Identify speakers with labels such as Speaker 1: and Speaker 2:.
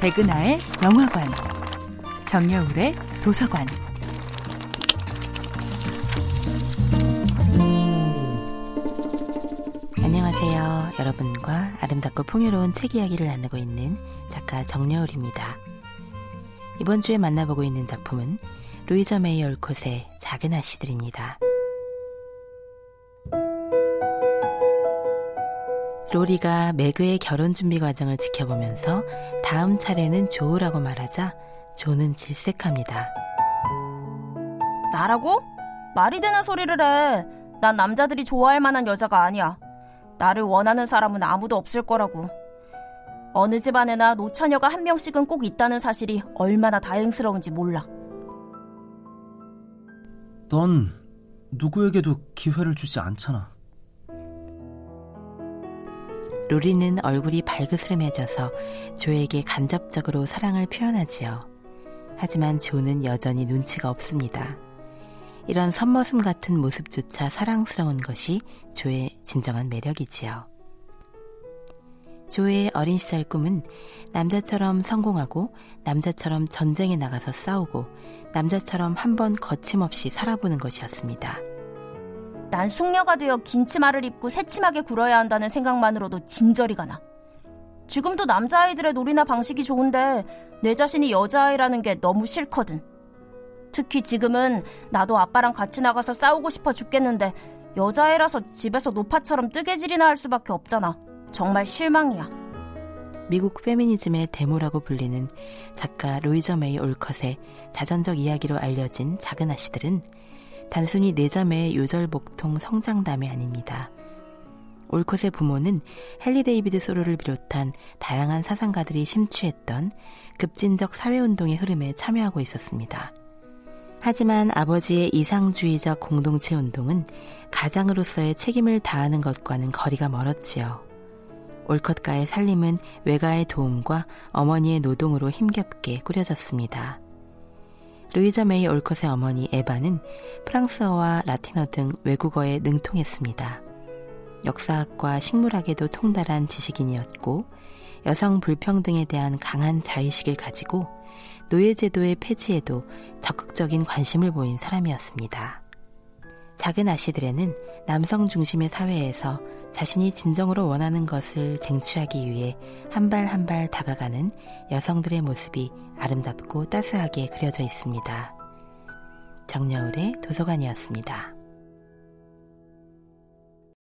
Speaker 1: 백은하의 영화관, 정여울의 도서관.
Speaker 2: 안녕하세요. 여러분과 아름답고 풍요로운 책 이야기를 나누고 있는 작가 정여울입니다. 이번 주에 만나보고 있는 작품은 루이저 메이 올콧의 작은 아씨들입니다. 로리가 매그의 결혼 준비 과정을 지켜보면서 다음 차례는 조우라고 말하자 조는 질색합니다.
Speaker 3: 나라고? 말이 되는 소리를 해. 난 남자들이 좋아할 만한 여자가 아니야. 나를 원하는 사람은 아무도 없을 거라고. 어느 집안에나 노처녀가 한 명씩은 꼭 있다는 사실이 얼마나 다행스러운지 몰라.
Speaker 4: 넌 누구에게도 기회를 주지 않잖아.
Speaker 2: 로리는 얼굴이 발그스름해져서 조에게 간접적으로 사랑을 표현하지요. 하지만 조는 여전히 눈치가 없습니다. 이런 선머슴 같은 모습조차 사랑스러운 것이 조의 진정한 매력이지요. 조의 어린 시절 꿈은 남자처럼 성공하고 남자처럼 전쟁에 나가서 싸우고 남자처럼 한 번 거침없이 살아보는 것이었습니다.
Speaker 3: 난 숙녀가 되어 긴 치마를 입고 새침하게 굴어야 한다는 생각만으로도 진저리가 나. 지금도 남자아이들의 놀이나 방식이 좋은데 내 자신이 여자아이라는 게 너무 싫거든. 특히 지금은 나도 아빠랑 같이 나가서 싸우고 싶어 죽겠는데 여자애라서 집에서 노파처럼 뜨개질이나 할 수밖에 없잖아. 정말 실망이야.
Speaker 2: 미국 페미니즘의 데모라고 불리는 작가 루이자 메이 올컷의 자전적 이야기로 알려진 작은 아씨들은 단순히 네 자매의 요절복통 성장담이 아닙니다. 올컷의 부모는 헨리 데이비드 소로를 비롯한 다양한 사상가들이 심취했던 급진적 사회운동의 흐름에 참여하고 있었습니다. 하지만 아버지의 이상주의적 공동체 운동은 가장으로서의 책임을 다하는 것과는 거리가 멀었지요. 올컷가의 살림은 외가의 도움과 어머니의 노동으로 힘겹게 꾸려졌습니다. 루이자 메이 올컷의 어머니 에바는 프랑스어와 라틴어 등 외국어에 능통했습니다. 역사학과 식물학에도 통달한 지식인이었고 여성 불평등에 대한 강한 자의식을 가지고 노예제도의 폐지에도 적극적인 관심을 보인 사람이었습니다. 작은 아씨들에는 남성 중심의 사회에서 자신이 진정으로 원하는 것을 쟁취하기 위해 한 발 한 발 다가가는 여성들의 모습이 아름답고 따스하게 그려져 있습니다. 정여울의 도서관이었습니다.